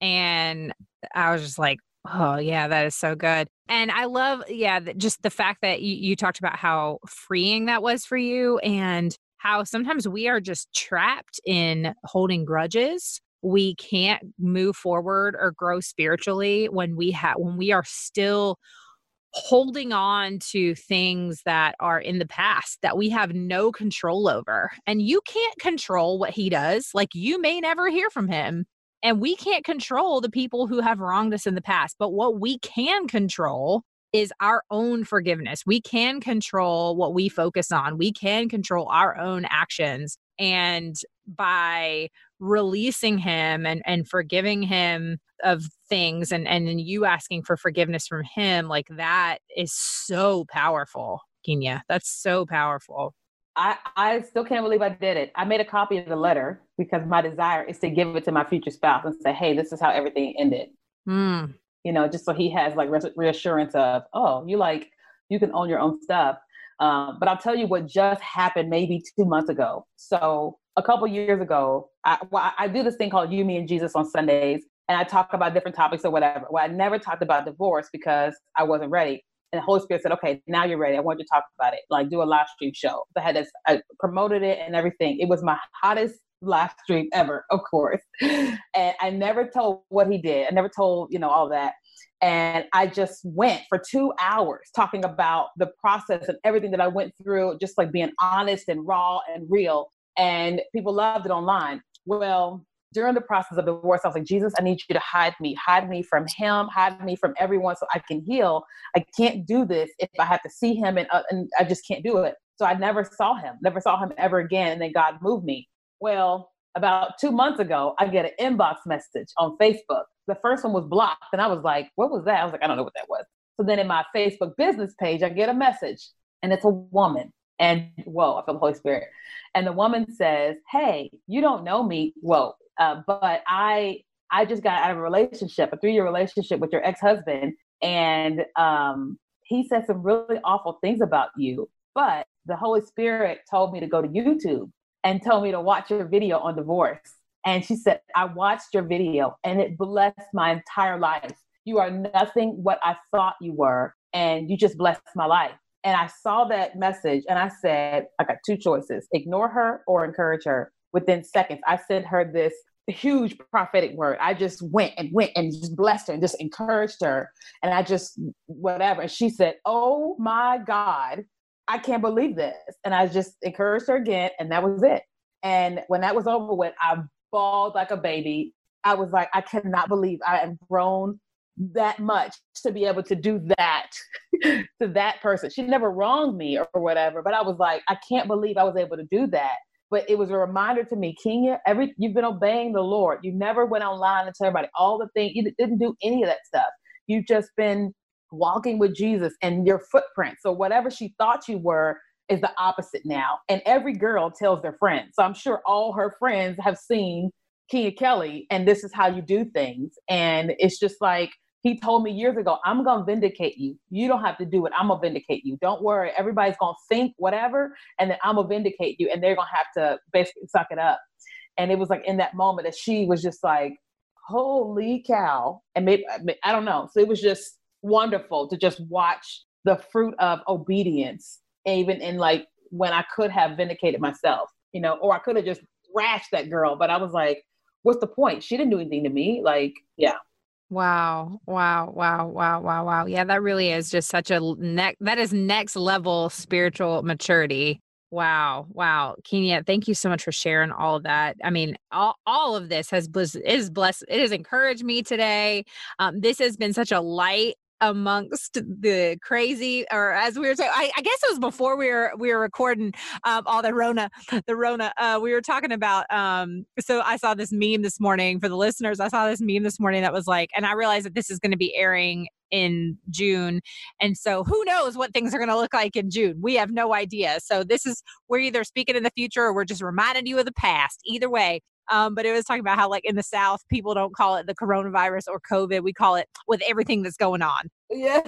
And I was just like, oh, yeah, that is so good. And I love, yeah, just the fact that you, you talked about how freeing that was for you and how sometimes we are just trapped in holding grudges we can't move forward or grow spiritually when we have when we are still holding on to things that are in the past that we have no control over. And you can't control what he does. Like you may never hear from him. And we can't control the people who have wronged us in the past. But what we can control is our own forgiveness. We can control what we focus on, we can control our own actions. And by releasing him and, and forgiving him of things and, and then you asking for forgiveness from him, like that is so powerful, Kenya. That's so powerful. I, I still can't believe I did it. I made a copy of the letter because my desire is to give it to my future spouse and say, hey, this is how everything ended. Mm. You know, just so he has like reassurance of, oh, you like, you can own your own stuff. Um, but I'll tell you what just happened maybe two months ago. So a couple years ago, I, well, I do this thing called You, Me, and Jesus on Sundays, and I talk about different topics or whatever. Well, I never talked about divorce because I wasn't ready. And the Holy Spirit said, "Okay, now you're ready. I want you to talk about it. Like do a live stream show." I had this, I promoted it and everything. It was my hottest live stream ever, of course. And I never told what he did. I never told, you know, all that. And I just went for two hours talking about the process and everything that I went through, just like being honest and raw and real. And people loved it online. Well, during the process of divorce, I was like, Jesus, I need you to hide me, hide me from him, hide me from everyone so I can heal. I can't do this if I have to see him and, uh, and I just can't do it. So I never saw him, never saw him ever again. And then God moved me. Well, about two months ago, I get an inbox message on Facebook the first one was blocked. And I was like, what was that? I was like, I don't know what that was. So then in my Facebook business page, I get a message and it's a woman. And whoa, I feel the Holy Spirit. And the woman says, Hey, you don't know me. Whoa. Uh, but I I just got out of a relationship, a three-year relationship with your ex-husband. And um, he said some really awful things about you. But the Holy Spirit told me to go to YouTube and told me to watch your video on divorce. And she said, I watched your video and it blessed my entire life. You are nothing what I thought you were, and you just blessed my life. And I saw that message and I said, I got two choices ignore her or encourage her. Within seconds, I sent her this huge prophetic word. I just went and went and just blessed her and just encouraged her. And I just, whatever. And she said, Oh my God, I can't believe this. And I just encouraged her again. And that was it. And when that was over with, I bawled like a baby. I was like, I cannot believe I am grown that much to be able to do that to that person. She never wronged me or, whatever, but I was like, I can't believe I was able to do that. But it was a reminder to me, Kenya, every you've been obeying the Lord. You never went online and tell everybody all the things. You didn't do any of that stuff. You've just been walking with Jesus and your footprint. So whatever she thought you were is the opposite now. And every girl tells their friends. So I'm sure all her friends have seen Kenya Kelly and this is how you do things. And it's just like he told me years ago, I'm going to vindicate you. You don't have to do it. I'm going to vindicate you. Don't worry. Everybody's going to think whatever, and then I'm going to vindicate you, and they're going to have to basically suck it up. And it was like in that moment that she was just like, holy cow. And maybe, I don't know. So it was just wonderful to just watch the fruit of obedience, even in like when I could have vindicated myself, you know, or I could have just thrashed that girl. But I was like, what's the point? She didn't do anything to me. Like, yeah. Wow. Wow. Wow. Wow. Wow. Wow. Yeah, that really is just such a neck that is next level spiritual maturity. Wow. Wow. Kenya, thank you so much for sharing all of that. I mean, all, all of this has blessed is blessed. It has encouraged me today. Um, this has been such a light amongst the crazy or as we were talking I, I, guess it was before we were we were recording um, all the rona the rona uh, we were talking about um so i saw this meme this morning for the listeners i saw this meme this morning that was like and i realized that this is going to be airing in June. And so who knows what things are going to look like in June? We have no idea. So this is, we're either speaking in the future or we're just reminding you of the past. Either way, um, but it was talking about how, like in the South, people don't call it the coronavirus or COVID. We call it with everything that's going on. Yeah.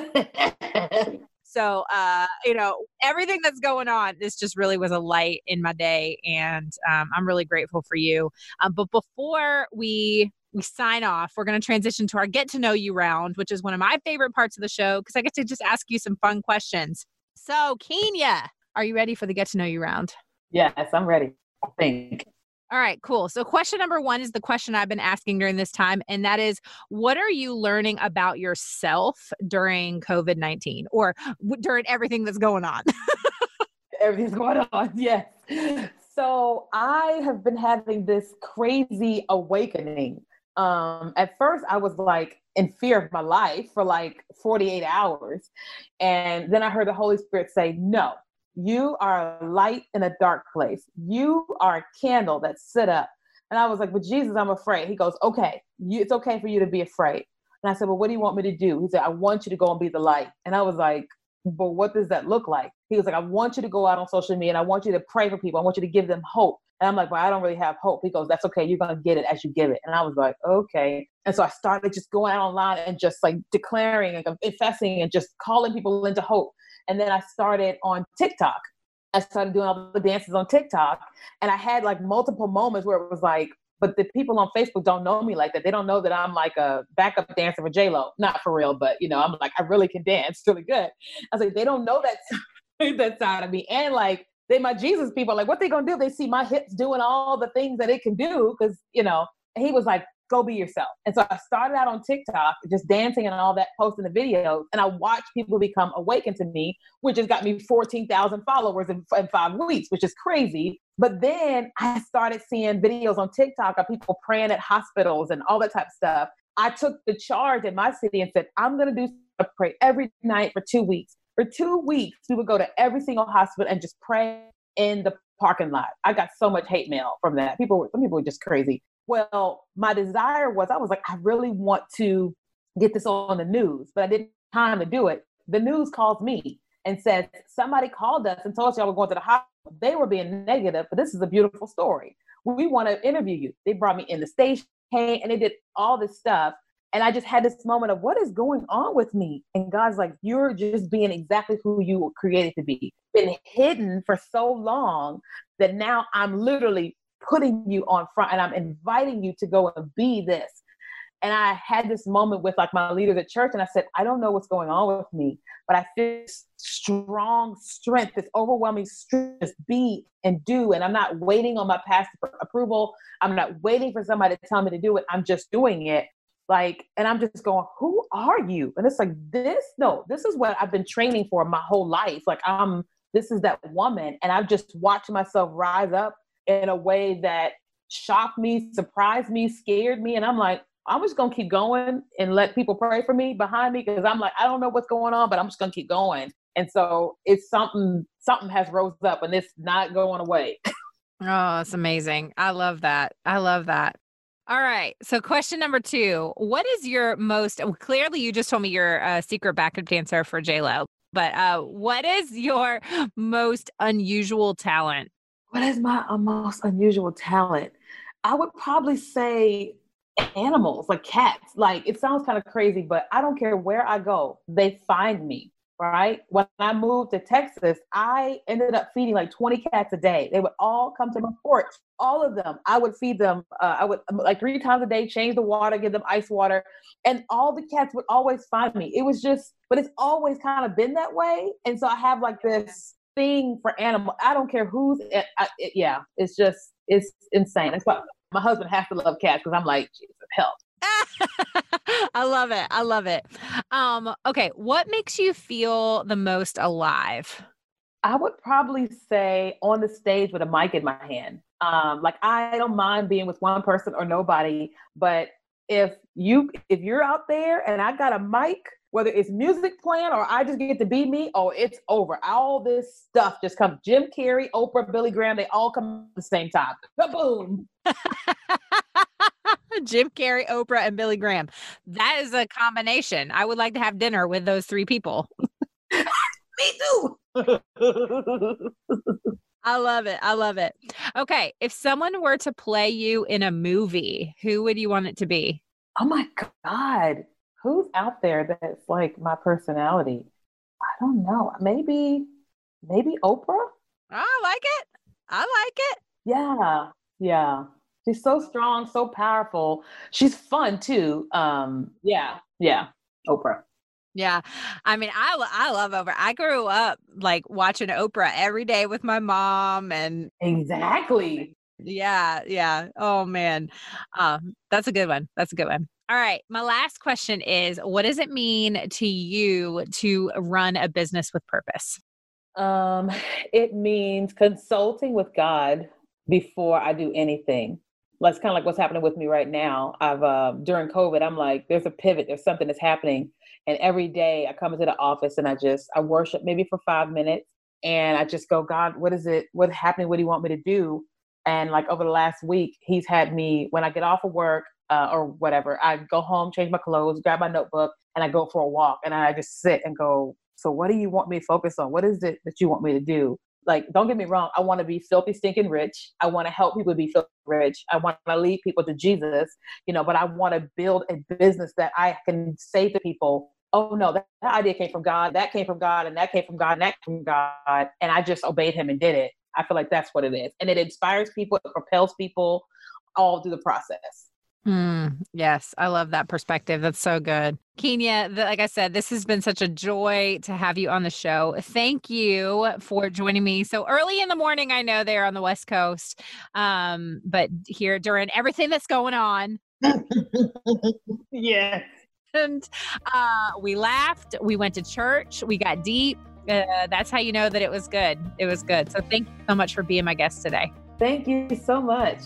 so, uh, you know, everything that's going on, this just really was a light in my day. And um, I'm really grateful for you. Um, but before we we sign off, we're going to transition to our get to know you round, which is one of my favorite parts of the show because I get to just ask you some fun questions. So, Kenya, are you ready for the get to know you round? Yes, I'm ready. I think. All right, cool. So, question number one is the question I've been asking during this time, and that is what are you learning about yourself during COVID 19 or w- during everything that's going on? Everything's going on, yes. So, I have been having this crazy awakening. Um, at first, I was like in fear of my life for like 48 hours. And then I heard the Holy Spirit say, No, you are a light in a dark place. You are a candle that's sit up. And I was like, but Jesus, I'm afraid. He goes, okay, you, it's okay for you to be afraid. And I said, well, what do you want me to do? He said, I want you to go and be the light. And I was like, but what does that look like? He was like, I want you to go out on social media and I want you to pray for people. I want you to give them hope. And I'm like, well, I don't really have hope. He goes, that's okay. You're going to get it as you give it. And I was like, okay. And so I started just going out online and just like declaring and confessing and just calling people into hope. And then I started on TikTok. I started doing all the dances on TikTok. And I had like multiple moments where it was like, but the people on Facebook don't know me like that. They don't know that I'm like a backup dancer for J Lo. Not for real, but you know, I'm like I really can dance really good. I was like, they don't know that that side of me. And like they my Jesus people, like what they gonna do? They see my hips doing all the things that it can do, because you know. he was like, go be yourself. And so I started out on TikTok, just dancing and all that, posting the videos, and I watched people become awakened to me, which has got me 14,000 followers in, in five weeks, which is crazy. But then I started seeing videos on TikTok of people praying at hospitals and all that type of stuff. I took the charge in my city and said, I'm going to do a pray every night for two weeks. For two weeks, we would go to every single hospital and just pray in the parking lot. I got so much hate mail from that. People, some people were just crazy. Well, my desire was I was like, I really want to get this on the news, but I didn't have time to do it. The news calls me and says, Somebody called us and told us y'all were going to the hospital. They were being negative, but this is a beautiful story. We want to interview you. They brought me in the station and they did all this stuff. And I just had this moment of what is going on with me? And God's like, you're just being exactly who you were created to be. Been hidden for so long that now I'm literally putting you on front and I'm inviting you to go and be this. And I had this moment with like my leaders at church, and I said, I don't know what's going on with me, but I feel strong strength, this overwhelming strength, just be and do. And I'm not waiting on my past approval. I'm not waiting for somebody to tell me to do it. I'm just doing it. Like, and I'm just going, who are you? And it's like, this, no, this is what I've been training for my whole life. Like, I'm, this is that woman. And I've just watched myself rise up in a way that shocked me, surprised me, scared me. And I'm like, I'm just gonna keep going and let people pray for me behind me because I'm like, I don't know what's going on, but I'm just gonna keep going. And so it's something something has rose up and it's not going away. oh, it's amazing. I love that. I love that. All right. So question number two. What is your most clearly you just told me you're a secret backup dancer for JLo, but uh what is your most unusual talent? What is my uh, most unusual talent? I would probably say animals, like cats. Like it sounds kind of crazy, but I don't care where I go, they find me. Right. When I moved to Texas, I ended up feeding like 20 cats a day. They would all come to my porch, all of them. I would feed them. Uh, I would um, like three times a day, change the water, give them ice water, and all the cats would always find me. It was just, but it's always kind of been that way. And so I have like this thing for animal. I don't care who's, it, eh, I, it, yeah, it's just, it's insane. It's what my husband has to love cats because I'm like, Jesus, help. I love it. I love it. Um, okay, what makes you feel the most alive? I would probably say on the stage with a mic in my hand. Um, like I don't mind being with one person or nobody, but if you if you're out there and I got a mic, whether it's music playing or I just get to be me, oh, it's over. All this stuff just comes. Jim Carrey, Oprah, Billy Graham, they all come at the same time. Boom. Jim Carrey, Oprah, and Billy Graham. That is a combination. I would like to have dinner with those three people. Me too. I love it. I love it. Okay. If someone were to play you in a movie, who would you want it to be? Oh my God. Who's out there that's like my personality? I don't know. Maybe, maybe Oprah? I like it. I like it. Yeah. Yeah. She's so strong, so powerful. She's fun too. Um, yeah, yeah. Oprah. Yeah. I mean, I I love Oprah. I grew up like watching Oprah every day with my mom and Exactly. Yeah, yeah. Oh man. Um, that's a good one. That's a good one. All right. My last question is what does it mean to you to run a business with purpose? Um, it means consulting with God before I do anything that's kind of like what's happening with me right now. I've uh, during COVID, I'm like, there's a pivot, there's something that's happening, and every day I come into the office and I just I worship maybe for five minutes, and I just go, God, what is it? What's happening? What do you want me to do? And like over the last week, He's had me when I get off of work uh, or whatever, I go home, change my clothes, grab my notebook, and I go for a walk, and I just sit and go. So what do you want me to focus on? What is it that you want me to do? like don't get me wrong i want to be filthy stinking rich i want to help people be filthy rich i want to lead people to jesus you know but i want to build a business that i can say to people oh no that, that idea came from god that came from god and that came from god and that came from god and i just obeyed him and did it i feel like that's what it is and it inspires people it propels people all through the process Mm, yes, I love that perspective. That's so good. Kenya, the, like I said, this has been such a joy to have you on the show. Thank you for joining me so early in the morning. I know they're on the West Coast, um, but here during everything that's going on. yeah. And uh, we laughed, we went to church, we got deep. Uh, that's how you know that it was good. It was good. So thank you so much for being my guest today. Thank you so much.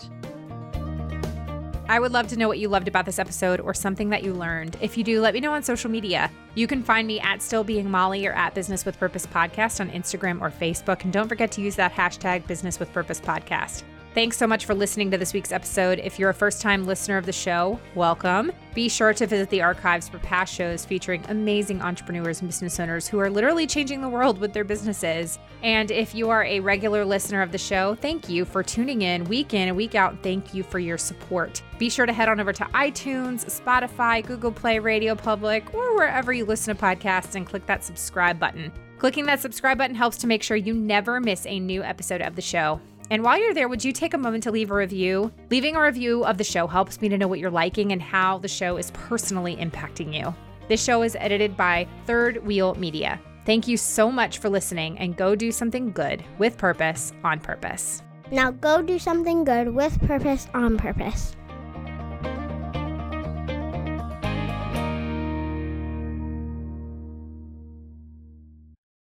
I would love to know what you loved about this episode or something that you learned. If you do, let me know on social media. You can find me at Still Being Molly or at Business with Purpose Podcast on Instagram or Facebook. And don't forget to use that hashtag Business with Purpose Podcast. Thanks so much for listening to this week's episode. If you're a first time listener of the show, welcome. Be sure to visit the archives for past shows featuring amazing entrepreneurs and business owners who are literally changing the world with their businesses. And if you are a regular listener of the show, thank you for tuning in week in and week out. Thank you for your support. Be sure to head on over to iTunes, Spotify, Google Play, Radio Public, or wherever you listen to podcasts and click that subscribe button. Clicking that subscribe button helps to make sure you never miss a new episode of the show. And while you're there, would you take a moment to leave a review? Leaving a review of the show helps me to know what you're liking and how the show is personally impacting you. This show is edited by Third Wheel Media. Thank you so much for listening and go do something good with purpose on purpose. Now go do something good with purpose on purpose.